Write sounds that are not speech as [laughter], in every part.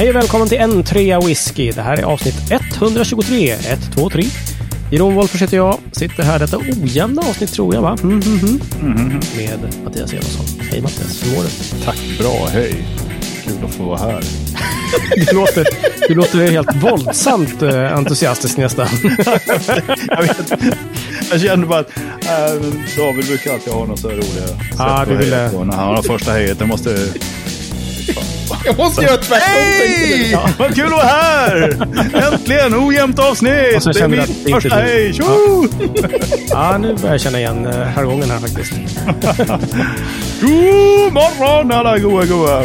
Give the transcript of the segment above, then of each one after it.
Hej och välkommen till en trea whisky. Det här är avsnitt 123. 1, 2, 3. Jeroen Wolffers heter jag. Sitter här detta ojämna avsnitt tror jag va? Mm, mm, mm. Med Mattias Evensson. Hej Mattias, hur mår du? Tack, bra, hej. Kul att få vara här. [laughs] Du låter, du låter helt våldsamt eh, entusiastisk nästan. [laughs] jag, vet, jag kände bara att äh, David brukar alltid ha något så roliga sätt Ah, du ville- på när han har första hejet. Det måste... [laughs] Jag måste göra tvärtom. Hej! Vad kul att vara här! Äntligen! Ojämnt avsnitt! Och så Det är mitt första hej! Tjo! Ja, nu börjar jag känna igen eh, jargongen här faktiskt. [laughs] God morgon alla goa goa!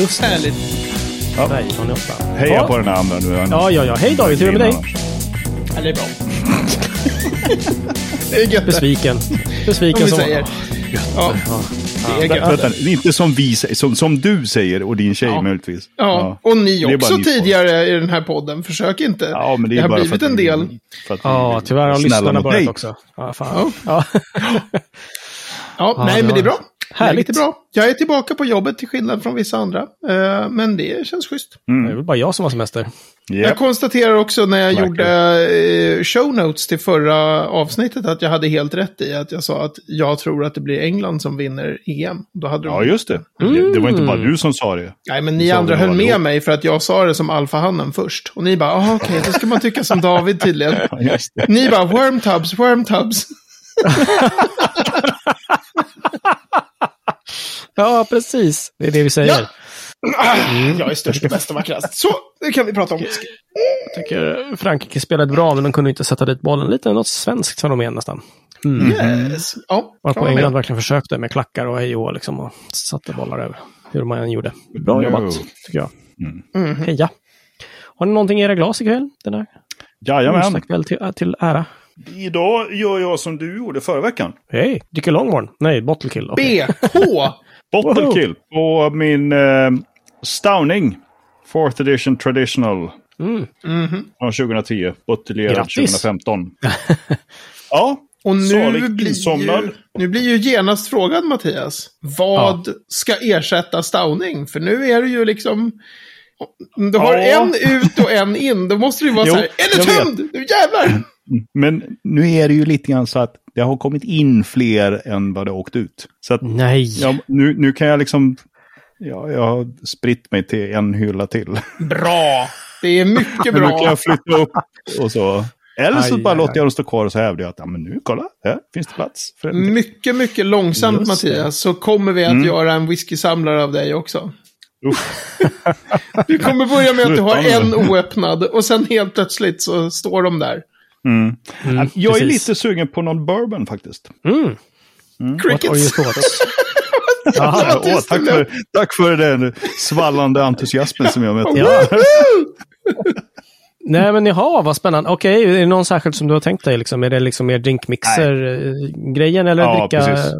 Just det. Härligt. Nej, ni åtta. Heja ja. på den andra nu. Ja, ja, ja. Hej David, hur är det med dig? Ja, det är bra. [laughs] det är gött. Besviken. Besviken Som säger. Ja, det är Ja, gött. Vänta, det inte som vi säger, som, som du säger och din tjej Ja. möjligtvis. Ja, och ni Det också tidigare i den här podden. Försök inte. Ja, men det, är har bara blivit en del. Ja, är tyvärr har lyssnarna börjat också. Ja, fan. Ja. Ja, Ja, nej, det men det är bra. Härligt. Läget är bra. Jag är tillbaka på jobbet till skillnad från vissa andra. Eh, men det känns schysst. Det är väl bara jag som har semester. Ja. Jag konstaterar också när jag Verkligen. gjorde eh, show notes till förra avsnittet att jag hade helt rätt i att jag sa att jag tror att det blir England som vinner EM. Då hade de... Ja, just det. det. Det var inte bara du som sa det. Nej, men ni andra höll med då? mig för att jag sa det som alfahannen först. Och ni bara, ah, okej, då ska man tycka som David tydligen. [laughs] Ni bara, wormtubs, wormtubs. [laughs] Ja, precis. Det är det vi säger. Ja. Jag är störst och bäst och vackrast. Så, nu kan vi prata om. Jag tycker Frankrike spelade bra, men de kunde inte sätta dit bollen. Lite något svenskt fenomen nästan. Yes. Ja, Varpå kan vara England med. verkligen försökte med klackar och hej och liksom och satte bollar över. Hur man än gjorde. Bra No. jobbat, tycker jag. Mhm. Heja! Har ni någonting i era glas ikväll? Den här Jajamän. onsdagskväll till, till ära. Idag gör jag som du gjorde förra veckan. Hej! Dricker Longmorn? Nej, Bottle Kill. okej. BK. [laughs] Bottle Woho! kill på min eh, Stauning. Fourth edition traditional. Mm. Mhm. Från 2010. Buteljerad Grattis! 2015. [laughs] ja, Och nu blir, insomnad. ju, nu blir ju genast frågan, Mattias. Vad ska ersätta Stauning? För nu är det ju liksom... om Du har Ja. en ut och en in. Då måste det ju vara Jo, så här. Är det tömd? Nu jävlar! Men nu är det ju lite grann så att det har kommit in fler än vad det har åkt ut. Så att Nej! ja, nu, nu kan jag liksom... Ja, jag har spritt mig till en hylla till. Bra! Det är mycket Men [laughs] nu kan bra. jag flytta upp och så. Eller så Aj, bara aj, låter jag dem stå kvar och så hävdar jag att ja, men nu, kolla, här finns det plats. För. Mycket, mycket långsamt, Just. Mattias, så kommer vi att Mm. göra en whisky-samlare av dig också. Vi [laughs] kommer börja med att du har en oöppnad och sen helt plötsligt så står de där. Mm. Mm, Jag är precis. lite sugen på någon bourbon faktiskt. Mm. What are your Crickets. thoughts? Jaha, tyst åh, tack, för, tack för den svallande entusiasmen som jag mött. Ja. [laughs] Nej, men jaha, vad spännande. Okej, är det någon särskilt som du har tänkt dig? Liksom? Är det liksom mer drinkmixer-grejen eller Ja, dricka? precis.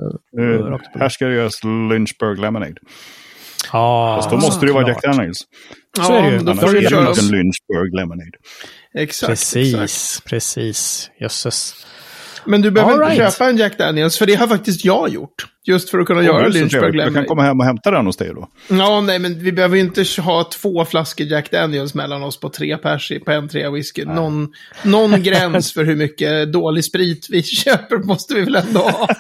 Här ska det göras Lynchburg Lemonade. Ja, Fast då måste det vara. Jack Daniels. Så är det ju. Annars är det inte en Lynchburg Lemonade. Exakt, Precis, exakt. precis. Jösses. Men du behöver All inte right. köpa en Jack Daniels, för det har faktiskt jag gjort. Just för att kunna Åh, göra Lynchburg. Jag kan komma hem och hämta den hos dig då. Ja, nej, men vi behöver ju inte ha två flaskor Jack Daniels mellan oss på tre pers på en trea whisky. Någon, någon [laughs] gräns för hur mycket dålig sprit vi [laughs] köper måste vi väl ändå ha. [laughs]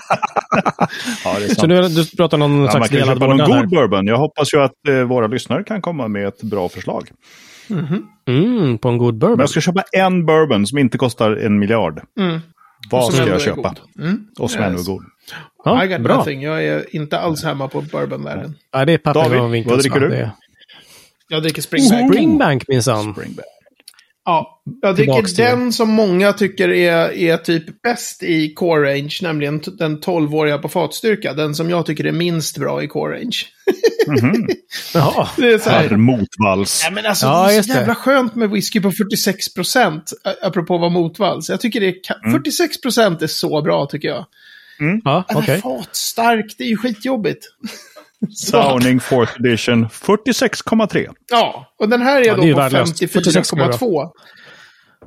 Ja, det är Så sant. du, pratar någon Ja, man slags kan delad köpa någon vårdnad här? god bourbon. Jag hoppas ju att eh, våra lyssnare kan komma med ett bra förslag. Mm, på en god Men bourbon. jag ska köpa en bourbon som inte kostar en miljard. Mm. Vad ska jag köpa? Mm. Och som ändå är god. Ja, I got bra. nothing. Jag är inte alls hemma på bourbonvärlden. Ja, det är papper David, vad dricker du? Jag dricker Springbank. Springbank minsann. Springback. Ja, jag det. den som många tycker är, är typ bäst i core range, nämligen den 12-åriga på fatstyrka. Den som jag tycker är minst bra i core range. [laughs] Jaha. Det är så här, Herr Motvalls. Ja, men alltså, Ja, det är så det. jävla skönt med whisky på 46 procent, apropå vara motvalls. Jag tycker det är, ka- 46 procent är så bra, tycker jag. Ja, Okay. okej. Fatstark, det är ju skitjobbigt. [laughs] Så, Downing 4th edition 46,3. ja, och den här är Ja, det är då på värdelöst. 54,2.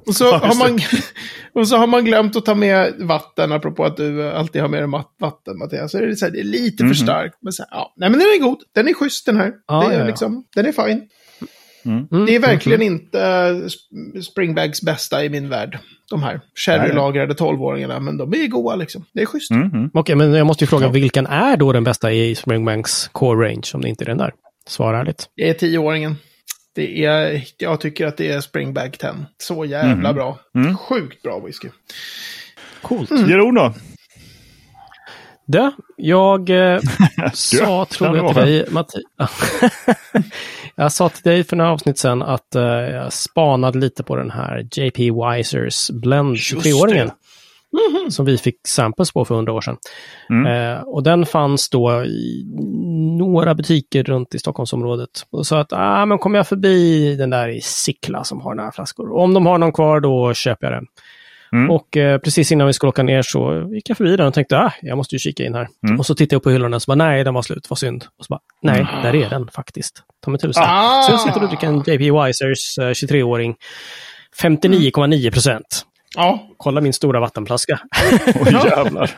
Och så, har man, [laughs] och så har man glömt att ta med vatten, apropå att du alltid har med dig mat- vatten, Mattias. Så är det, så här, det är lite för starkt. Men så här, ja, nej, men den är god. Den är schysst den här. Ja, det är ja, ja. Liksom, den är fin. Mm, Det är verkligen inte eh, Springbags bästa i min värld. De här sherrylagrade 12-åringarna. Men de är goa liksom. Det är schysst. Mm, mm. Okej, men jag måste ju fråga, vilken är då den bästa i Springbanks core range, om det inte är den där? Svara ärligt. Det är 10-åringen. Det är, jag tycker att det är Springbag 10. Så jävla bra. Sjukt bra whisky. Coolt. Jeroen då? Det, jag eh, [laughs] sa, tror jag till dig, Matti... [laughs] jag sa till dig för några avsnitt sedan att eh, jag spanade lite på den här JP Wisers Blend 23-åringen. Som vi fick samples på för hundra år sedan. Eh, och den fanns då i några butiker runt i Stockholmsområdet. Och sa att ah, men kommer jag förbi den där i Sickla som har några flaskor. Och om de har någon kvar då köper jag den. Mm. Och eh, precis innan vi skulle åka ner så gick jag förbi den och tänkte ah, jag måste ju kika in här. Mm. Och så tittade jag på hyllorna och så bara nej, den var slut, vad synd. Och så bara nej, där är den faktiskt. Ta mig tusan. Ah! Så jag sitter och dricker en JP Wisers eh, 23-åring. 59,9 procent. Ja, Kolla min stora vattenflaska. [laughs] Oj jävlar. [laughs]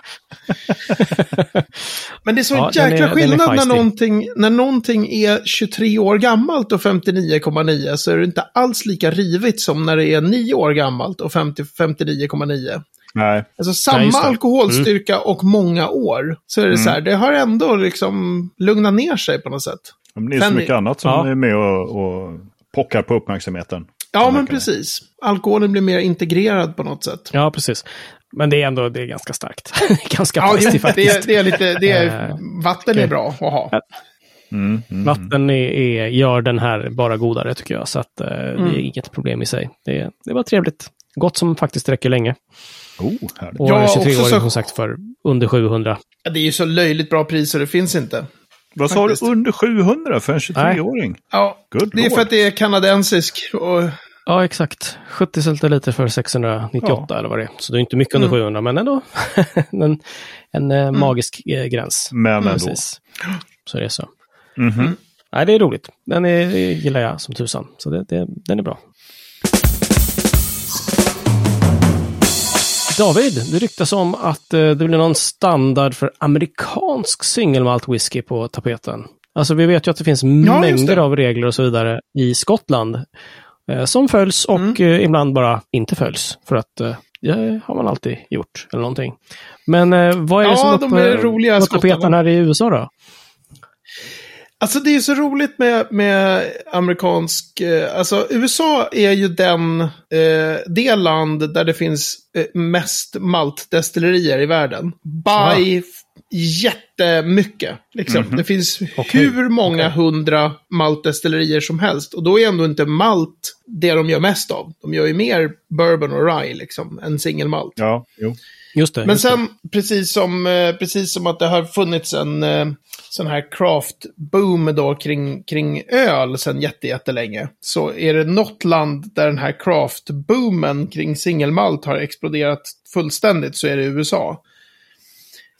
men det är så Ja, jäkla är skillnad när någonting, när någonting är 23 år gammalt och 59,9 så är det inte alls lika rivigt som när det är 9 år gammalt och 50 59,9. Nej. Alltså samma Nej, alkoholstyrka och många år. Så är det Mm. så här, det har ändå liksom lugnat ner sig på något sätt. Men det är så mycket annat som Ja. är med och, och pockar på uppmärksamheten. Ja, men det. precis. Alkoholen blir mer integrerad på något sätt. Ja, precis. Men det är ändå det är ganska starkt. [laughs] ganska Ja, det, faktiskt. är- det är lite, det är, Eh, vatten är bra att ha. Mm, mm. Vatten är, är, gör den här bara godare tycker jag. Så att, eh, det Mm. är inget problem i sig. Det, det var trevligt. Gott som faktiskt räcker länge. Oh, härligt. Och Ja, 23 också år så- som sagt för under 700. Ja, Det är ju så löjligt bra priser, det finns inte. Vad sa du? Under 700 för en 23-åring? Ja, Good det är för att det är kanadensisk. Och, Ja, exakt. 70 centiliter för 698 eller vad det är. Så det är inte mycket under Mm. 700, men ändå [laughs] en, en eh, magisk eh, gräns. Men ändå. Precis. Så är det så. Mhm. Nej, det är roligt. Den är, det gillar jag som tusan. Så det, det, den är bra. David, det ryktas om att eh, det blir någon standard för amerikansk singelmalt whisky på tapeten. Alltså vi vet ju att det finns just mängder det. av regler och så vidare i Skottland. Eh, som följs och eh, ibland bara inte följs. För att det har man alltid gjort eller någonting. Men vad är det Ja, som de uppe är roliga, på tapeten här i USA då? Alltså det är så roligt med, med amerikansk, eh, alltså USA är ju den, eh, det land där det finns eh, mest maltdestillerier i världen. By f- jättemycket. Liksom. Det finns Okej, hur många hundra maltdestillerier som helst. Och då är ändå inte malt det de gör mest av. De gör ju mer bourbon och rye liksom, än singelmalt. Ja, jo. Just det. Men just det. sen, precis som, eh, precis som att det har funnits en eh, sån här craft-boom då kring, kring öl sedan jätte, jättelänge, så är det något land där den här craft-boomen kring singelmalt har exploderat fullständigt så är det USA.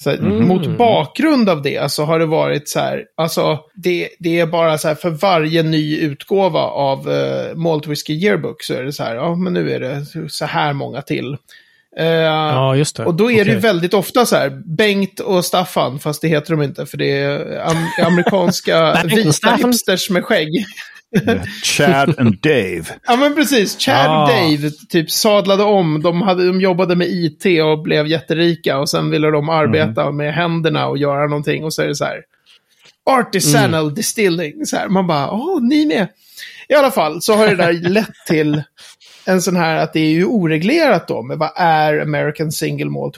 Så Mm. Mot bakgrund av det så har det varit så här, alltså det, det är bara så här för varje ny utgåva av uh, Malt Whiskey Yearbook så är det så här, ja men nu är det så här många till. Eh, Ja, just det. och då är det ju väldigt ofta så här, Bengt och Staffan, fast det heter de inte, för det är am [laughs] amerikanska vita hipsters med skägg. Chad and Dave. [laughs] Ja men precis, Chad Ah. och Dave typ sadlade om, de, hade, de jobbade med IT och blev jätterika och sen ville de arbeta med händerna och göra någonting och så är det så här, artisanal distilling, så här, man bara, åh, ni med. I alla fall så har det där lett till [laughs] en sån här att det är ju oreglerat då med vad är American Single Malt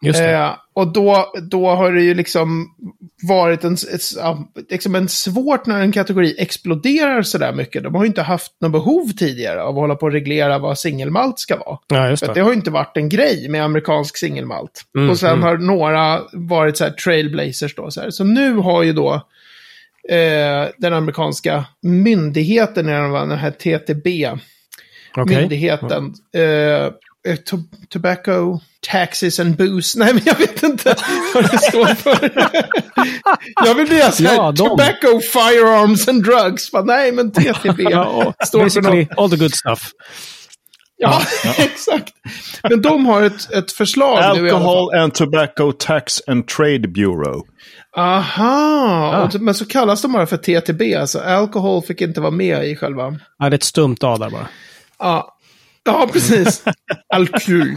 det. Eh, och då, då har det ju liksom varit en, ett, liksom en svårt när en kategori exploderar sådär mycket. De har ju inte haft något behov tidigare av att hålla på och reglera vad singelmalt ska vara. Ja, just För det. det har ju inte varit en grej med amerikansk singelmalt. Mm, och sen mm. har några varit så här trailblazers då. Så, här. så nu har ju då eh, den amerikanska myndigheten, den här TTB, Okej. myndigheten. Eh, eh, to tobacco, taxes and booze. Nej, men jag vet inte vad det står för. [laughs] jag vill bli så här, Ja, tobacco, firearms and drugs. Men nej, men TTB Ja, står för basically något. all the good stuff. Ja, [laughs] exakt. Men de har ett, ett förslag nu. Alcohol and Tobacco Tax and Trade Bureau. Aha, och, men så kallas de bara för TTB, alltså alkohol fick inte vara med i själva... Ja, det är ett stumt A där bara. Ja, ja precis. [laughs] Alkyl.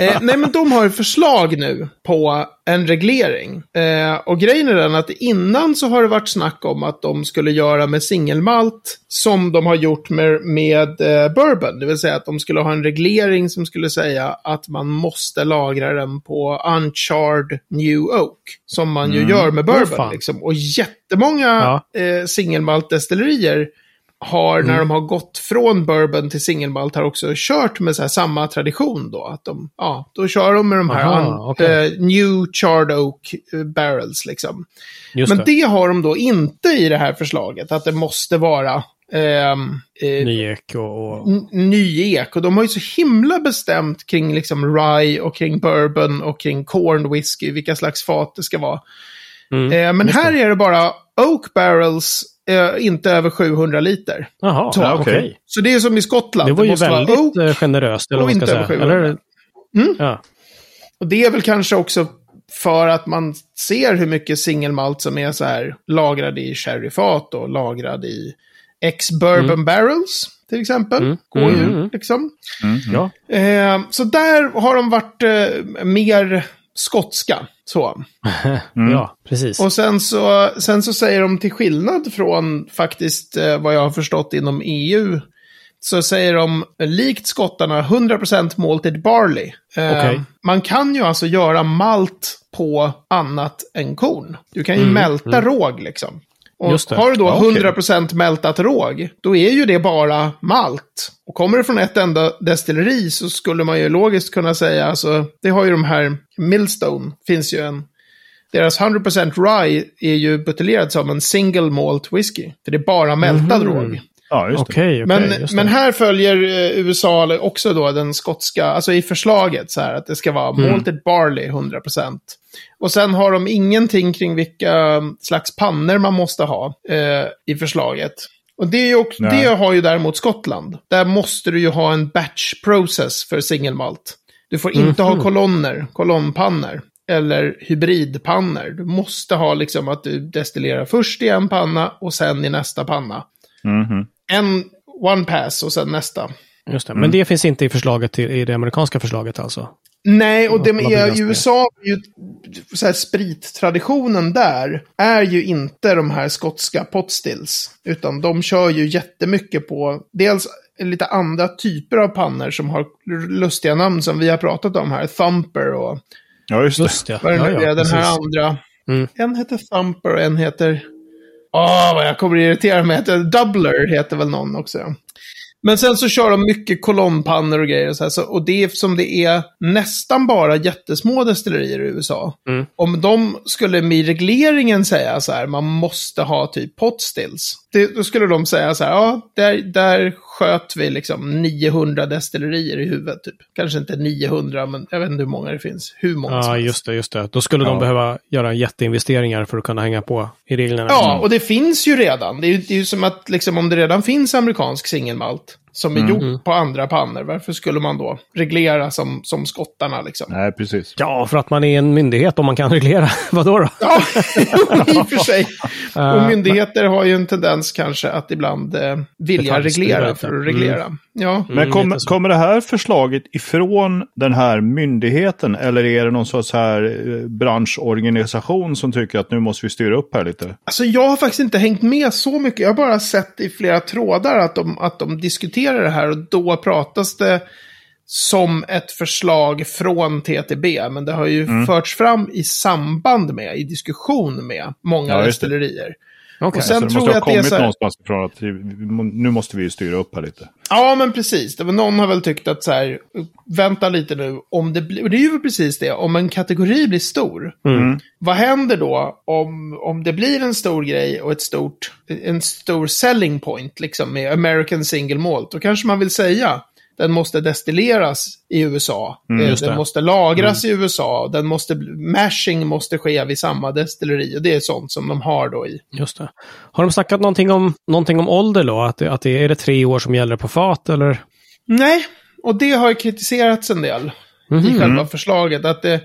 Eh, nej, men de har ett förslag nu på en reglering. Eh, och grejen är den att innan så har det varit snack om att de skulle göra med singelmalt som de har gjort med, med eh, bourbon. Det vill säga att de skulle ha en reglering som skulle säga att man måste lagra den på uncharred new oak. Som man ju gör med bourbon. liksom. Och jättemånga eh, singelmaltdestillerier har, när de har gått från bourbon till singelmalt, har också kört med så här samma tradition då. Att de, ja, då kör de med de här Aha, an- okej. eh, new charred oak eh, barrels liksom. Just Men det. det har de då inte i det här förslaget, att det måste vara ehm, eh, Nyek och... och... ny ek. Och de har ju så himla bestämt kring liksom rye och kring bourbon och kring corn whisky, vilka slags fat det ska vara. Mm. Men här är det bara oak barrels, eh, inte över 700 liter. Jaha, ja, okej. okej. Så det är som i Skottland. Det var ju måste vara väldigt oak. eh, generöst, eller och inte säga. över 700. Eller, ja. Och det är väl kanske också för att man ser hur mycket singelmalt som är så här lagrad i sherryfat och lagrad i ex-bourbon barrels, till exempel. Mm. Går ju, Mm, mm. liksom. ja. Eh, så där har de varit eh, mer skotska. Så. ja, precis. Och sen så, sen så säger de till skillnad från faktiskt eh, vad jag har förstått inom EU. Så säger de, likt skottarna, 100% malted barley. Eh, Okej. Man kan ju alltså göra malt på annat än korn. Du kan ju Mm, mälta råg liksom. Och har du då Ja, okej. 100% mältat råg, då är ju det bara malt. Och kommer det från ett enda destilleri så skulle man ju logiskt kunna säga, alltså, det har ju de här, Millstone finns ju en, deras 100% rye är ju buteljerad som en single malt whisky. För det är bara mältad Mhm. råg. Ja, just det. Okej, okej. Men, just det. men här följer eh, USA också då den skotska, alltså i förslaget så här att det ska vara Mm. malted barley 100%. Och sen har de ingenting kring vilka mm, slags pannor man måste ha eh, i förslaget. Och det, är ju också, det har ju däremot Skottland. Där måste du ju ha en batch process för singelmalt. Du får inte Mhm. ha kolonner, kolonnpannor. Eller hybridpannor. Du måste ha liksom att du destillerar först i en panna och sen i nästa panna. Mhm. En one pass och sen nästa. Just det. Mm. Men det finns inte i förslaget till, i det amerikanska förslaget alltså? Nej, och det med, i? USA, ju, så här, sprittraditionen där är ju inte de här skotska potstills. Utan de kör ju jättemycket på, dels lite andra typer av pannor som har lustiga namn som vi har pratat om här. Thumper och Ja, just det. Just det. det ja, ja, den här precis. andra. Mm. En heter Thumper och en heter... Åh, vad jag kommer att irritera mig. Doubler heter väl någon också. Men sen så kör de mycket kolonnpannor och grejer. Och, så här, så, och det är som det är nästan bara jättesmå destillerier i USA. Mm. Om de skulle med regleringen säga så här, man måste ha typ potstills. Det, då skulle de säga så här, ja, där, där sköt vi liksom 900 destillerier i huvudet. Typ. Kanske inte 900, men jag vet inte hur många det finns. Hur många Ja, just det, just det. Då skulle de Ja. behöva göra jätteinvesteringar för att kunna hänga på i reglerna. Ja, och det finns ju redan. Det är ju, det är ju som att liksom, om det redan finns amerikansk singelmalt som är gjort på andra pannor, varför skulle man då reglera som, som skottarna liksom? Nej, precis. Ja, för att man är en myndighet och man kan reglera. [laughs] Vadå då? Ja, [laughs] i och för sig. Och Eh, myndigheter har ju en tendens kanske att ibland eh, vilja reglera för att reglera. Ja. Men Mm, kommer, lite så. kommer det här förslaget ifrån den här myndigheten eller är det någon sorts här eh, branschorganisation som tycker att nu måste vi styra upp här lite? Alltså jag har faktiskt inte hängt med så mycket. Jag har bara sett i flera trådar att de, att de diskuterar det här och då pratas det som ett förslag från TTB. Men det har ju Mm. förts fram i samband med, i diskussion med många Ja, just Och sen Så det tror måste jag ha kommit här- någonstans ifrån att nu måste vi ju styra upp här lite. Ja, men precis. Det var någon har väl tyckt att så här, vänta lite nu, om det blir, det är ju precis det, om en kategori blir stor, Mm. vad händer då om, om det blir en stor grej och ett stort, en stor selling point, liksom med American single malt, då kanske man vill säga, den måste destilleras i USA. Eh, just den måste lagras i USA. Den måste, mashing måste ske vid samma destilleri. Och det är sånt som de har då i. Just det. Har de snackat någonting om, någonting om ålder då? Att att det är det tre år som gäller på fat eller? Nej, och det har kritiserats en del i Mhm. själva förslaget. Att det,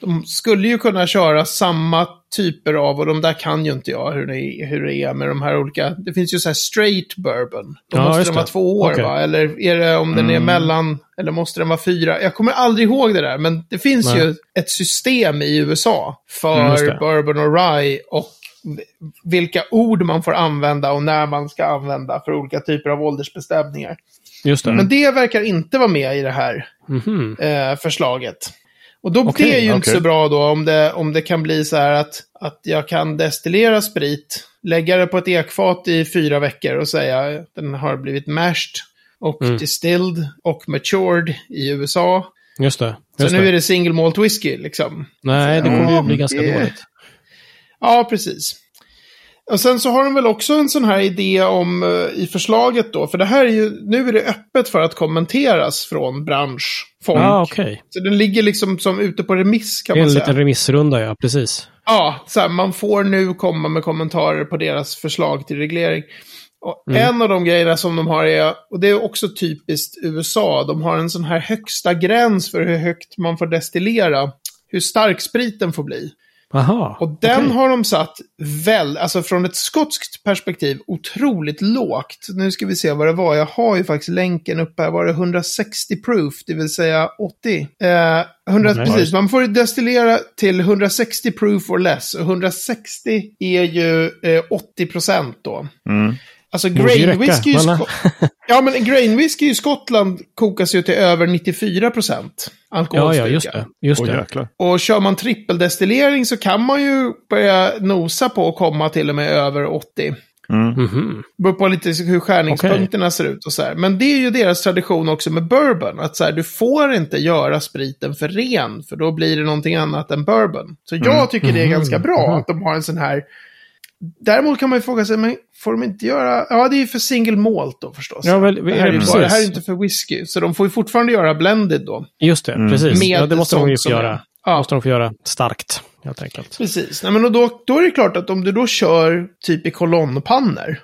de skulle ju kunna köra samma typer av, och de där kan ju inte jag hur det, hur det är med de här olika. Det finns ju så här straight bourbon. Då Ja, måste den vara två år Okej. va? Eller är det om den är mellan, eller måste den vara fyra? Jag kommer aldrig ihåg det där, men det finns Nej. ju ett system i USA Mm, för det. bourbon och rye och vilka ord man får använda och när man ska använda för olika typer av åldersbestämningar. Just det. Men det verkar inte vara med i det här Mhm. eh, förslaget. Och då, Okej, det är ju inte okej. så bra då om det, om det kan bli så här att, att jag kan destillera sprit, lägga det på ett ekfat i fyra veckor och säga att den har blivit mashed och Mm. distilled och matured i USA. Just det. Så Just nu det. är det single malt whisky liksom. Nej, det kommer ju bli ganska det- dåligt. Ja, precis. Och sen så har de väl också en sån här idé om eh, i förslaget då, för det här är ju, nu är det öppet för att kommenteras från branschfolk. Ja, okej. Så den ligger liksom som ute på remiss kan man en säga. liten remissrunda, ja. Precis. Ja, så här, man får nu komma med kommentarer på deras förslag till reglering. Och Mm. En av de grejerna som de har är, och det är också typiskt USA, de har en sån här högsta gräns för hur högt man får destillera, hur stark spriten får bli. Aha. Och den okej. har de satt väl, alltså från ett skotskt perspektiv, otroligt lågt. Nu ska vi se vad det var. Jag har ju faktiskt länken uppe här. Var det 160 proof, det vill säga 80? Eh, 100, Nej. precis, man får destillera till 160 proof or less. Och 160 är ju eh, 80 procent då. Mm. Alltså grain whisky, ja men grain whisky i Skottland kokas ju till över 94 procent Ja, alkoholstyrka. ja, just det. Just det. Och kör man trippeldestillering så kan man ju börja nosa på att komma till och med över 80. Mm. Mhm. Beror på lite hur skärningspunkterna ser ut och så här. Men det är ju deras tradition också med bourbon. Att så här, du får inte göra spriten för ren, för då blir det någonting annat än bourbon. Så jag tycker det är Mhm. ganska bra Mhm. att de har en sån här... Däremot kan man ju fråga sig, men får de inte göra... Ja, det är ju för single malt då förstås. Ja, väl, det, här är precis. bara, det här är inte för whisky. Så de får ju fortfarande göra blended då. Just det, Mm. precis. Med ja, det måste de ju få göra. Ja. måste de få göra starkt, helt enkelt. Precis. Nej, men och då, då är det klart att om du då kör typ i kolonnpannor.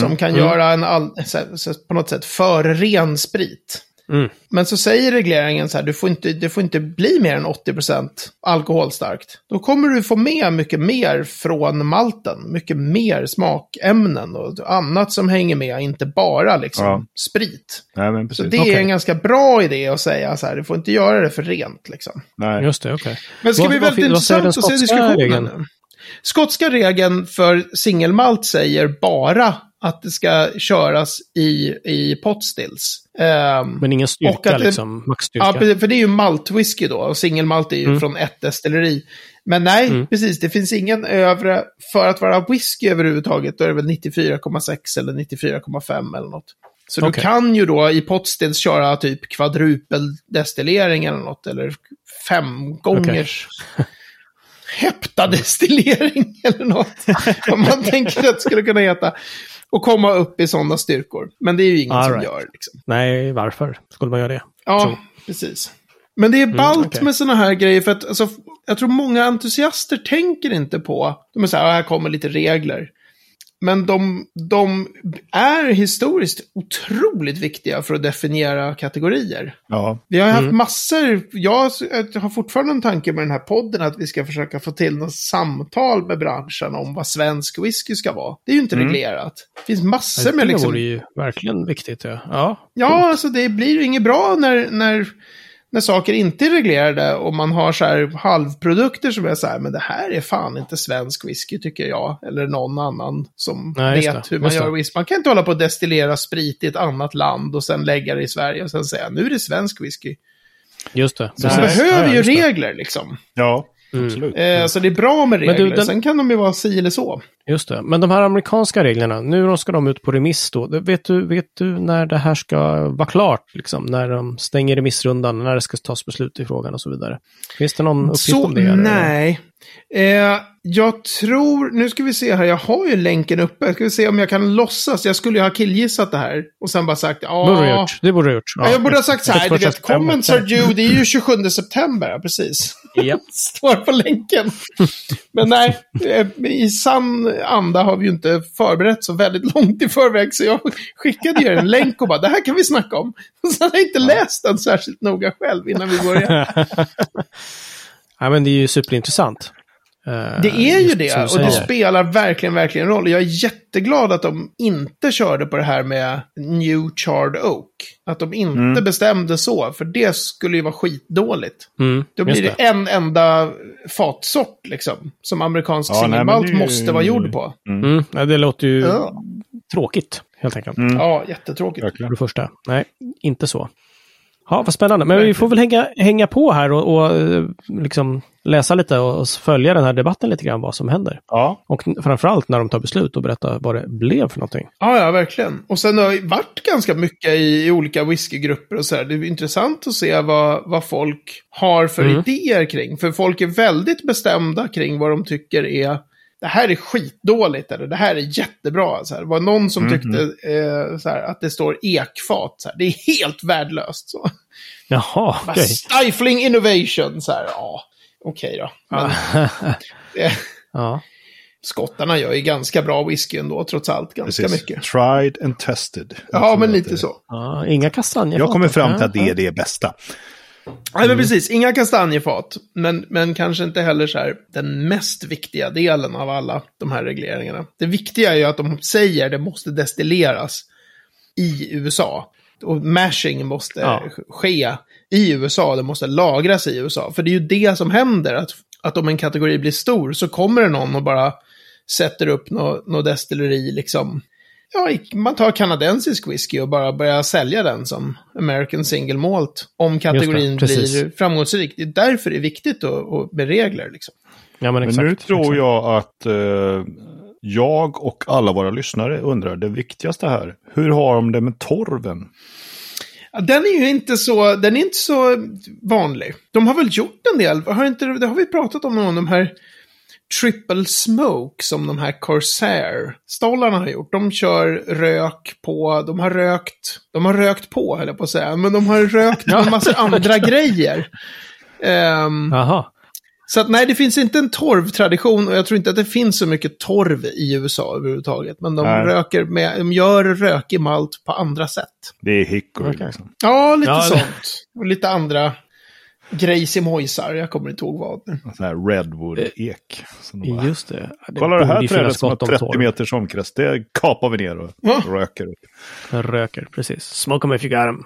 Som kan Mm. göra en all, så, så, på något sätt för ren sprit. Mm. Men så säger regleringen så här, du får inte, det får inte bli mer än 80% alkoholstarkt. Då kommer du få med mycket mer från malten. Mycket mer smakämnen och annat som hänger med, inte bara liksom Ja. sprit. Nej, men Så det är Okej. en ganska bra idé att säga så här, du får inte göra det för rent liksom. Nej. Just det, okej. Men ska Vad- bli väldigt vad intressant att se skotska diskussionen. Skotska regeln för singelmalt säger bara att det ska köras i, i potstills. Ehm, Men ingen styrka, det- liksom. Maxstyrka. ja, precis, för det är ju maltwhisky då, och singelmalt är ju Mm. från ett destilleri. Men nej, Mm. precis, det finns ingen övre, för att vara whisky överhuvudtaget, då är det väl 94,6 eller 94,5 eller något. Så du Okej. kan ju då i potstills köra typ kvadrupeldestillering eller något, eller fem gångers heptadestillering [laughs] eller något. Om man tänker att det skulle kunna heta. Och komma upp i sådana styrkor. Men det är ju ingen All som right. gör. Liksom. Nej, varför skulle man göra det? Ja, Så. precis. Men det är ballt okej. med sådana här grejer för att alltså, jag tror många entusiaster tänker inte på, de är så här, "Ah, här kommer lite regler. Men de, de är historiskt otroligt viktiga för att definiera kategorier. Ja. Vi har haft Mm. massor, jag har fortfarande en tanke med den här podden att vi ska försöka få till något samtal med branschen om vad svensk whisky ska vara. Det är ju inte Mm. reglerat. Det finns massor med det liksom vore ju verkligen viktigt. Ja, ja. Ja, alltså det blir ju inget bra när, när, när saker inte är reglerade och man har så här halvprodukter som är så här, men det här är fan inte svensk whisky tycker jag. Eller någon annan som Nej, vet det, hur man just gör whisky. Man kan inte hålla på att destillera sprit i ett annat land och sen lägga det i Sverige och sen säga, nu är det svensk whisky. Just det. Man behöver ju regler liksom. Ja. Absolut. Eh, så det är bra med regler. du, den- Sen kan de ju vara si eller så. Just det. Men de här amerikanska reglerna, nu ska de ut på remiss då. Vet du, vet du när det här ska vara klart? Liksom, när de stänger remissrundan, när det ska tas beslut i frågan och så vidare. Finns det någon uppgift Så, om det? eller? nej. Eh, jag tror, nu ska vi se här, jag har ju länken uppe. Ska vi se om jag kan låtsas. Jag skulle ju ha killgissat det här. Och sen bara sagt, ja. Borde du gjort. Det borde du gjort. Ja, jag borde ha sagt så här, du Första vet, comments are september. due, det är ju 27 september, precis. Ja. [laughs] står på länken. Men nej, eh, i sann anda har vi ju inte förberett så väldigt långt i förväg. Så jag skickade er en länk och bara, det här kan vi snacka om. Och [laughs] sen har jag inte läst den särskilt noga själv innan vi börjar. [laughs] ja, men det är ju superintressant. Eh, Det är ju det, och det spelar verkligen, verkligen roll. Jag är jätteglad att de inte körde på det här med New Charred Oak. Att de inte bestämde så, för det skulle ju vara skitdåligt. Mm, Då blir det, en enda fatsort, liksom. Som amerikansk Ja, singelmalt det ju- måste vara gjord på. Mm, ja, det låter ju Ja, tråkigt, helt enkelt. ja jättetråkigt. För det första. Nej, inte så. Ja, vad spännande. Men vi får väl hänga, hänga på här och, och eh, liksom läsa lite och, följa den här debatten lite grann, vad som händer. Ja, Och framförallt när de tar beslut och berättar vad det blev för någonting. Ja, ja, verkligen. Och sen har det varit ganska mycket i, i olika whiskygrupper och så här. Det är intressant att se vad, vad folk har för Mm. idéer kring. För folk är väldigt bestämda kring vad de tycker är det här är skitdåligt eller det här är jättebra. Så här. Det var någon som tyckte eh, så här, att det står ekfat. Så här. Det är helt värdelöst. Så. Jaha, okej. Stifling innovation. Så här, ja, okej då. Men, [laughs] det, ja. skottarna gör ju ganska bra whisky ändå, trots allt. Ganska precis. mycket. Tried and tested. Ja, men att lite det- så. ja, inga kastanjer. Jag kommer fram till att det är det bästa. Nej, men precis. Inga kastanjefat. Men, men kanske inte heller så här den mest viktiga delen av alla de här regleringarna. Det viktiga är ju att de säger det måste destilleras i USA. Och mashing måste Ja. ske i USA. Det måste lagras i USA. För det är ju det som händer. Att, att om en kategori blir stor så kommer det någon och bara sätter upp något nå destilleri liksom. Ja, man tar kanadensisk whisky och bara börjar sälja den som American Single Malt. Om kategorin precis. blir framgångsrik. Det är därför det är viktigt att, att, med regler. Liksom. Ja, men Men exakt. nu tror exakt. jag att eh, jag och alla våra lyssnare undrar det viktigaste här. Hur har de det med torven? Den är ju inte så, den är inte så vanlig. De har väl gjort en del, har inte, det har vi pratat om, om de här triple smoke som de här Corsair-stollarna har gjort. De kör rök på, de har rökt, de har rökt på höll jag på att säga, men de har rökt med en massa andra [laughs] grejer. Ehm, Jaha. Så att nej, det finns inte en torvtradition och jag tror inte att det finns så mycket torv i USA överhuvudtaget. Men de Nej. röker med, de gör rökig malt på andra sätt. Det är hickory. Okej. Liksom. Ja, lite Ja, sånt. Och lite andra grejs i mojsar. Jag kommer inte ihåg vad. Sån här redwood-ek. de bara, Just det. det Kolla det här trädet som har gott om 30 torv. meters omkrets. Det kapar vi ner och Va? röker. upp. Röker, precis. Smoke 'em if you got 'em.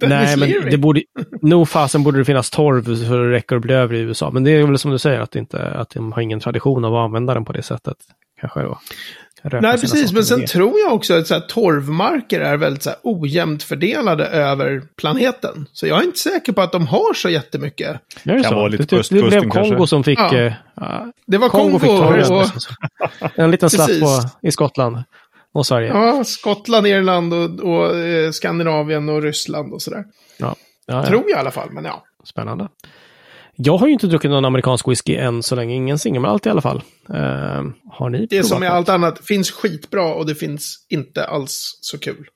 [laughs] Nej, men det borde... Nog fasen borde det finnas torv för det räcker att bli över i USA. Men det är väl som du säger, att, det inte, att de har ingen tradition av att använda den på det sättet. Kanske då. Nej, precis. Men sen med. tror jag också att så här, torvmarker är väldigt så här, ojämnt fördelade över planeten. Så jag är inte säker på att de har så jättemycket. Det Kan så? vara lite det, på det blev Kongo kanske. som fick... Ja. ja, Det var Kongo Kongo, fick torven. och, En liten slatt på, i Skottland och Sverige. Ja. Skottland, Irland och, och eh, Skandinavien och Ryssland och sådär. Ja, ja, Tror jag i alla fall, men ja. Spännande. Jag har ju inte druckit någon amerikansk whisky än så länge. Ingen singelmalt i alla fall. Eh, har ni Det är som med något? allt annat, finns skitbra och det finns inte alls så kul.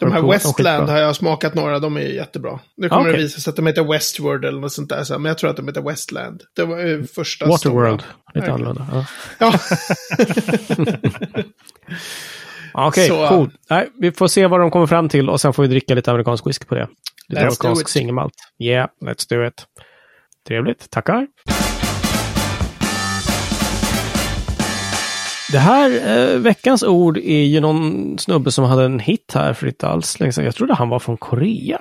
De här Westland har jag smakat några, de är jättebra. Nu kommer Ah, okej. det visa sig att de heter Westward eller något sånt där, men jag tror att de heter Westland. Det var första Waterworld. stora. Lite annorlunda. Ja. Ja, [laughs] Okej, Så- cool. Nej, vi får se vad de kommer fram till och sen får vi dricka lite amerikansk whisky på det. Lite amerikansk singelmalt. Yeah, let's do it. Trevligt, tackar. Det här eh, veckans ord är ju någon snubbe som hade en hit här för inte alls länge sedan. Jag trodde han var från Korea.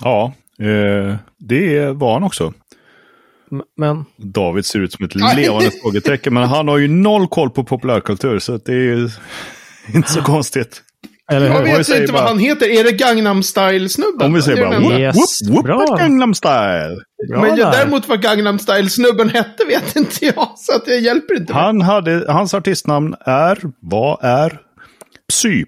Ja, eh, det var han också. M- Men David ser ut som ett levande frågetecken, men han har ju noll koll på populärkultur, så att det är ju [laughs] inte så konstigt. Eller jag vet säger inte vad bara- han heter. Är det Gangnam Style-snubben? Om vi säger bara enda. Yes, whoop, whoop, bra. whoop, Gangnam style. Bra Men där. däremot vad Gangnam Style-snubben hette vet [laughs] inte jag, så att jag hjälper inte. Han hade, hans artistnamn är, vad är, Psy.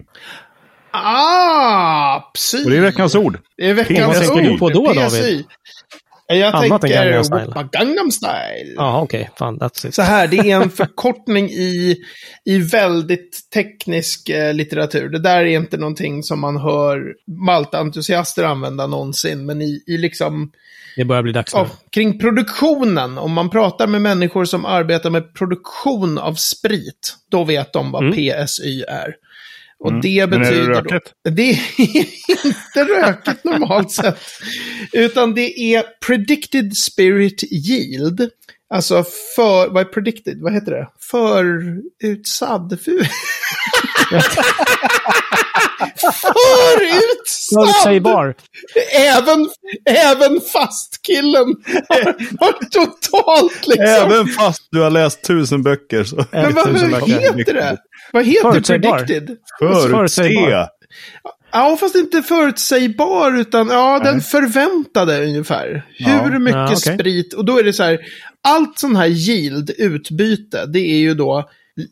Ah, psy. Och det är veckans ord. Det är veckans Vad tänker ord. du på då, PSI. David? Jag Annat än tänker Gangnam Style. Gangnam Style. Ja, okej. Fan, that's it. Så här, det är en förkortning i, i väldigt teknisk eh, litteratur. Det där är inte någonting som man hör Malta-entusiaster använda någonsin, men i, i liksom Det börjar bli dags nu. Ja, kring produktionen, om man pratar med människor som arbetar med produktion av sprit, då vet de vad PSY är. Och det Mm. Men är det betyder... rökigt? Då, [laughs] det är inte rökigt normalt [laughs] sett. Utan det är predicted spirit yield. Alltså för, vad är predicted? Vad heter det? Förutsadd? [laughs] Förutsägbar. Även, även fast killen har, totalt liksom... Även fast du har läst tusen böcker så... Men vad, tusen vad böcker. heter det? Vad heter Förutsägbar. predicted? Förutse. Förutsägbar. Ja, fast inte förutsägbar, utan ja, den förväntade ungefär. Ja. Hur mycket Ja, okej. sprit, och då är det så här, allt sån här yield, utbyte, det är ju då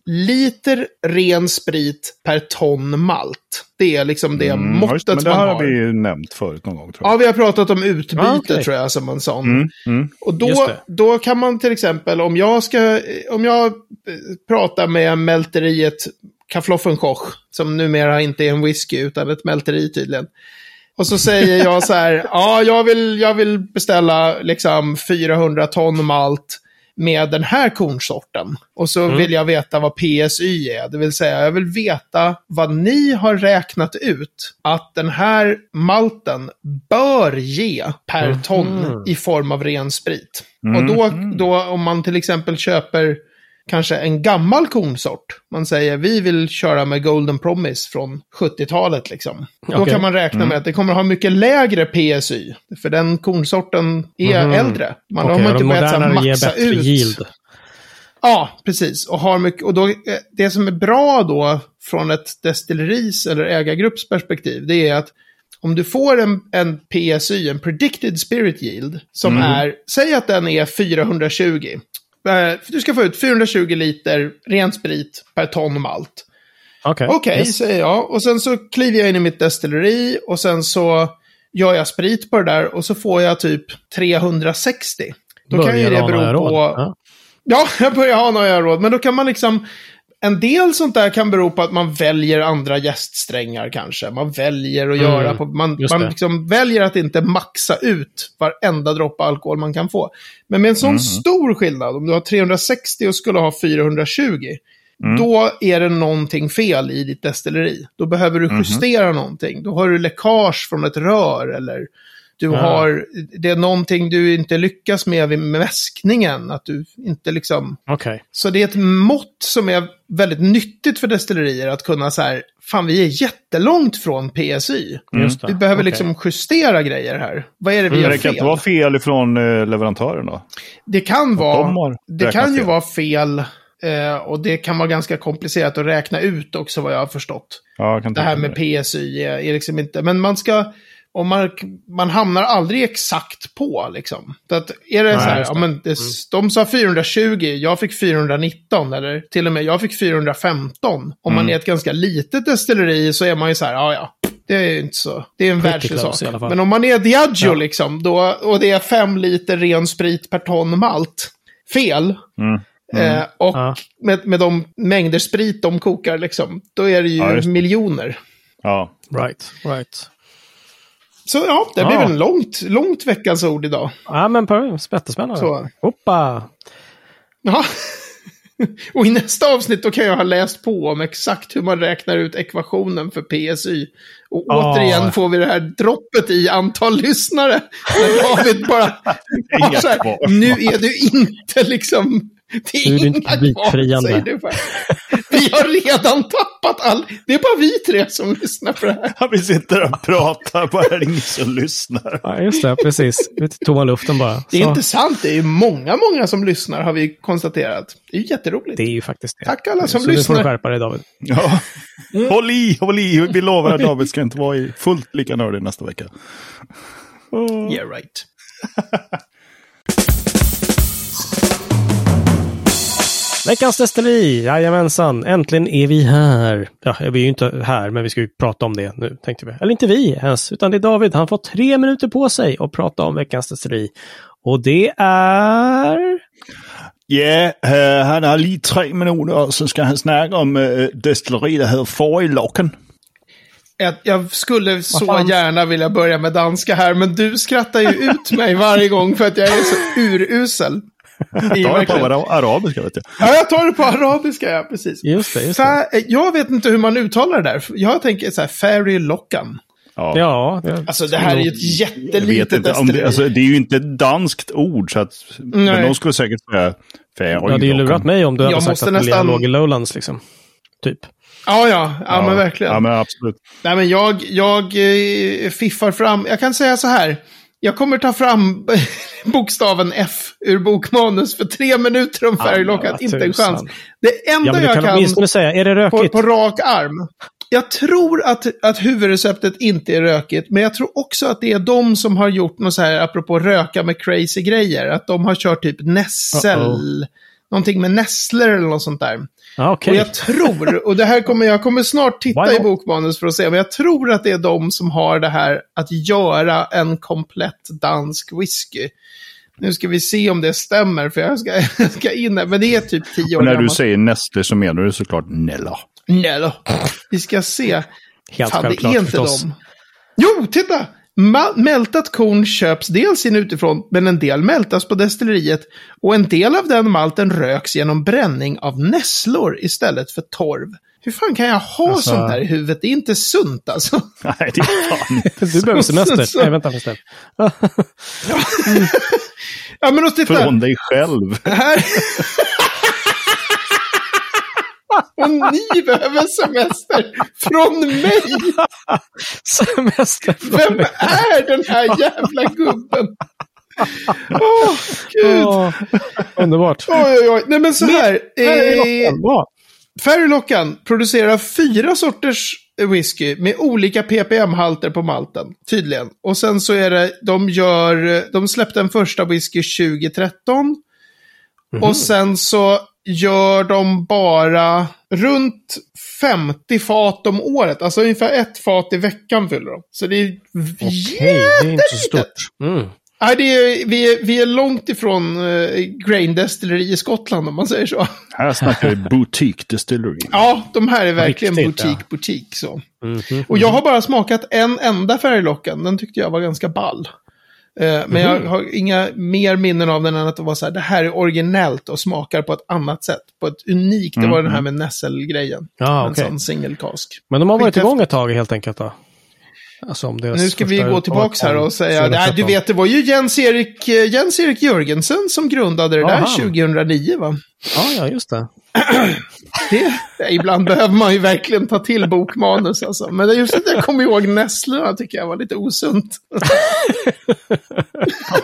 liter ren sprit per ton malt. Det är liksom det Mm, måttet just, men det man här har. har vi ju nämnt förut någon gång tror jag. Ja, vi har pratat om utbyte Ah, okej. tror jag som en sån. Mm, mm. Och då, då kan man till exempel, om jag ska, om jag eh, pratar med mälteriet Kaffloffenkoch, som numera inte är en whisky utan ett mälteri tydligen. Och så säger jag så här, [laughs] ja, jag vill, jag vill beställa liksom 400 ton malt med den här kornsorten. Och så vill jag veta vad PSY är. Det vill säga, jag vill veta vad ni har räknat ut att den här malten bör ge per ton i form av ren sprit. Och då, då om man till exempel köper kanske en gammal kornsort. Man säger vi vill köra med Golden Promise från 70-talet liksom. Då Okej. kan man räkna med att det kommer ha mycket lägre PSY. För den kornsorten är Mhm. äldre. Man Okej, har och inte börjat här maxa ut. yield. Ja, precis. Och, har mycket, och då, eh, det som är bra då från ett destilleris eller ägargrupps perspektiv, det är att om du får en, en PSY, en predicted spirit yield, som är, säg att den är 420. Eh, Du ska få ut 420 liter ren sprit per ton malt. Okej. Okej, Yes. säger jag. Och sen så kliver jag in i mitt destilleri och sen så gör jag sprit på det där och så får jag typ 360. Då kan ju det Börjar bero på... Ja. Ja, [laughs] jag börjar ha några råd. Men då kan man liksom... En del sånt där kan bero på att man väljer andra gäststrängar kanske. Man väljer att göra på... Man, man liksom väljer att inte maxa ut varenda droppe alkohol man kan få. Men med en sån stor skillnad, om du har 360 och skulle ha 420, då är det någonting fel i ditt destilleri. Då behöver du justera någonting. Då har du läckage från ett rör eller du Ja. har, det är någonting du inte lyckas med vid mäskningen. Att du inte liksom... Okej. Så det är ett mått som är väldigt nyttigt för destillerier att kunna så här, fan vi är jättelångt från PSY. Det. Vi behöver Okej. liksom justera grejer här. Vad är det vi Men gör det kan fel? inte vara fel ifrån eh, leverantören då? Det kan vara, det kan ju fel. vara fel. eh, och det kan vara ganska komplicerat att räkna ut också vad jag har förstått. Ja, jag Det här med mig PSY är, är liksom inte, men man ska, om man, man hamnar aldrig exakt på liksom. Så att är det Nej, så här, just ja det. men det, de sa 420, jag fick 419 eller till och med jag fick 415. Om man är ett ganska litet destilleri så är man ju så här, ja ja. Det är ju inte så. Det är en världslig sak. Men om man är Diageo Ja. liksom, då, och det är fem liter ren sprit per ton malt. Fel. Mm. Eh, och Ja. med, med de mängder sprit de kokar, liksom, då är det ju Ja, det. miljoner. Ja. Right, right. Så ja, det Ja. blir väl långt, långt veckans ord idag. Ja, men jättespännande. Så. Hoppa! Ja. [laughs] Och i nästa avsnitt då kan jag ha läst på om exakt hur man räknar ut ekvationen för PSY. Och Ja. återigen får vi det här droppet i antal lyssnare. Där David bara, [laughs] bara här, nu är du inte liksom... Det är, är inga kvar, säger du bara. Vi har redan tappat all... Det är bara vi tre som lyssnar på det här. Ja, Vi sitter och pratar, bara är ingen som lyssnar. Ja, just det. Precis. I tomma luften bara. Det är Så. inte sant. Det är ju många, många som lyssnar har vi konstaterat. Det är ju jätteroligt. Det är ju faktiskt det. Tack alla som Så nu får lyssnar. du skärpa dig David. Ja. Håll i, håll i. Vi lovar att David ska inte vara i fullt lika nördig nästa vecka. Yeah right. [laughs] Veckans destilleri, jajamensan. Äntligen är vi här. Ja, vi är ju inte här, men vi ska ju prata om det nu, tänkte vi. Eller inte vi ens, utan det är David. Han får tre minuter på sig att prata om veckans destilleri. Och det är... Ja, uh, han har lige tre minuter, och så ska han snacka om uh, destilleri, der hedder Forlocken. Jag, jag skulle så gärna vilja börja med danska här, men du skrattar ju ut mig varje gång för att jag är så urusel. Det är Ta det på arabiska, vet du. Ja, jag tar det på arabiska, ja, precis. Just det, just det. Fa- jag vet inte hur man uttalar det där. Jag tänker så här, Fairy Lockan. Ja. Ja, det, Alltså det här är ju ett Jag jättelitet inte, om det, alltså, det är ju inte ett danskt ord, så att, men de skulle säkert säga du hade ju lurat mig om du hade Jag sagt att nästan- låg i Lowlands, liksom. Typ. Ja, ja, ja, men verkligen. Ja, men absolut. Nej, men jag, jag eh, fiffar fram, jag kan säga så här. Jag kommer ta fram [laughs] bokstaven F ur bokmanus för tre minuter om Färglockat. vad inte en chans. Det enda Ja, jag kan säga, är det på, rökigt? på rak arm. Jag tror att, att huvudreceptet inte är rökigt, men jag tror också att det är de som har gjort något så här, apropå röka med crazy grejer, att de har kört typ nässel, Uh-oh. någonting med nässlor eller något sånt där. Ja, okej. Och jag tror, och det här kommer jag kommer snart titta i bokmanus för att se, men jag tror att det är de som har det här att göra en komplett dansk whisky. Nu ska vi se om det stämmer, för jag ska, [laughs] jag ska in här, men det är typ tio år Och när du gammalt. säger Nestle så menar du såklart Nella. Då. Vi ska se. Helt Fan, det självklart är inte förstås. dem. Jo, titta! Mältat korn köps dels in utifrån, men en del mältas på destilleriet. Och en del av den malten röks genom bränning av nässlor istället för torv. Hur fan kan jag ha Alltså- sånt där i huvudet? Det är inte sunt alltså. [laughs] Nej, det är fan inte. [laughs] Du behöver semester. [laughs] Så- Nej, vänta förresten. Ja, men och titta. Från dig själv. Här. Och ni behöver semester från mig. [laughs] Semester. Vem är den här jävla gubben? Åh, gud. Åh, underbart. Oj, oj, oj. Nej, men så här. Eh. Färglockan producerar fyra sorters whisky med olika ppm-halter på malten, tydligen. Och sen så är det, de gör, de släppte en första whisky 2013. Och sen så gör de bara runt 50 fat om året. Alltså ungefär ett fat i veckan fyller de. Så det är Okej, det är inte så stort. Mm. Nej, det är, vi, är, vi är långt ifrån uh, Grain Distillery i Skottland om man säger så. Här snackar vi boutique distillery. [laughs] Ja, de här är verkligen Riktigt, butik, ja. butik så. Mhm. Och jag har bara smakat en enda färglockan. Den tyckte jag var ganska ball. Eh, men jag har inga mer minnen av den än att det var så här, det här är originellt och smakar på ett annat sätt. På ett unikt, det var den här med nässelgrejen. Ja, En okej. sån single cask. Men de har varit igång ett tag helt enkelt då? Alltså Nu ska vi gå tillbaka här och säga, nej, du 2013. vet, det var ju Jens-Erik eh, Jens-Erik Jörgensen som grundade det där Aha. 2009 va? Ja, ja, just det. Det, ibland behöver man ju verkligen ta till bokmanus alltså. Men just att jag kommer ihåg nässlorna tycker jag var lite osunt. [laughs]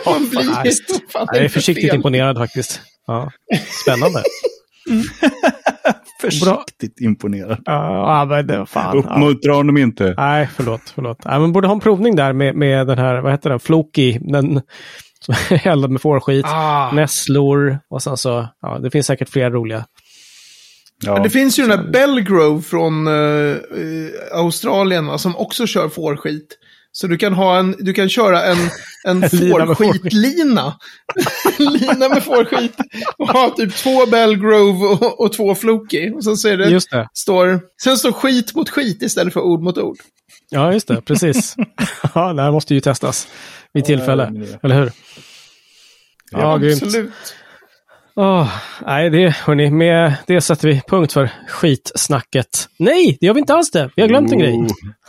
man blir Nej, fan Jag är försiktigt fel. imponerad faktiskt. Ja. Spännande. [laughs] Försiktigt imponerad. Ja, men det var fan. Ja. Uppmuntra honom inte. Nej, förlåt. förlåt. Nej, men borde ha en provning där med, med den här, vad heter den, Floki. Den som [laughs] är eldad med fårskit. Ah. Nässlor och sen så, ja, det finns säkert fler roliga. Ja. Det finns ju den där Belgrove från eh, Australien va, som också kör fårskit. Så du kan, ha en, du kan köra en, en [laughs] fårskitlina. [laughs] Lina med fårskit. Och ha typ två Belgrove och, och två Floki. Och sen så är det, Just det. står, sen står skit mot skit istället för ord mot ord. Ja, just det. Precis. [laughs] ja, det här måste ju testas vid tillfälle. det- Eller hur? Ja, grymt. Absolut. Åh, nej, det, hörni, med det sätter vi punkt för skitsnacket. Nej, det gör vi inte alls det. Vi har glömt en grej. Oh.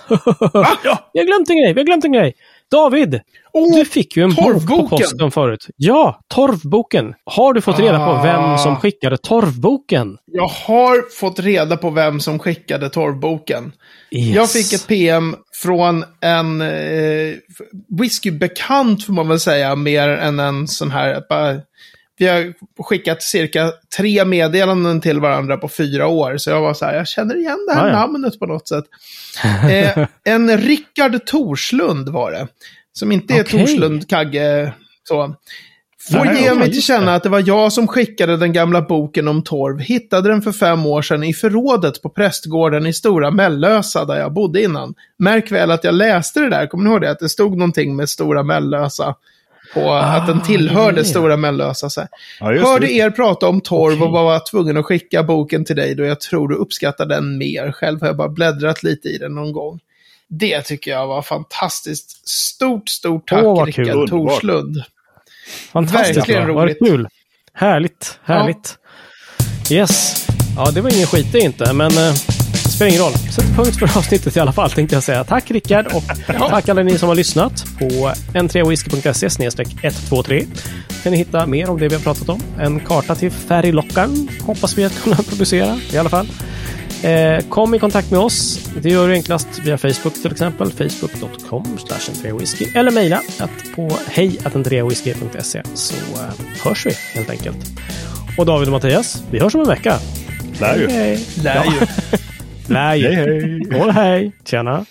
[laughs] Ja, Vi har glömt en grej. Vi har glömt en grej. David, oh, du fick ju en bok på posten förut. Ja, torvboken. Har du fått reda på Ah. vem som skickade torvboken? Jag har fått reda på vem som skickade torvboken. Yes. Jag fick ett PM från en eh, whiskybekant får man väl säga, mer än en sån här. Bara, vi har skickat cirka tre meddelanden till varandra på fyra år. Så jag var så här, jag känner igen det här Ah, ja. namnet på något sätt. [laughs] Eh, en Rickard Torslund var det. Som inte är Okej. Torslund Kagge. Så. Får Nej, ge mig till känna att det var jag som skickade den gamla boken om torv. Hittade den för fem år sedan i förrådet på prästgården i Stora Mellösa där jag bodde innan. Märk väl att jag läste det där, kommer ni ihåg det? Att det stod någonting med Stora Mellösa. På att den tillhörde ja. Stora Mellösa. Så. Ja, Hörde det. er prata om torv Okej. och var tvungen att skicka boken till dig då jag tror du uppskattar den mer. Själv har jag bara bläddrat lite i den någon gång. Det tycker jag var fantastiskt. Stort, stort tack kul. Rickard. Torslund. Fantastiskt Verkligen roligt. kul. Härligt, härligt. Yes. Ja, det var ingen skit det inte, men eh, det spelar ingen roll. Sätt punkt för avsnittet i alla fall, tänkte jag säga. Tack Rickard och tack alla ni som har lyssnat på n3whisky.se 123. kan ni hitta mer om det vi har pratat om. En karta till färglockan hoppas vi att kunna producera i alla fall. Eh, kom i kontakt med oss. Det gör du enklast via Facebook till exempel. Facebook.com whisky eller mejla att på hej.entreawhisky.se så eh, hörs vi helt enkelt. Och David och Mattias, vi hörs om en vecka. Lär ju. Lär ju. [laughs] Ju. Hej, hej. Håll hej. Tjena.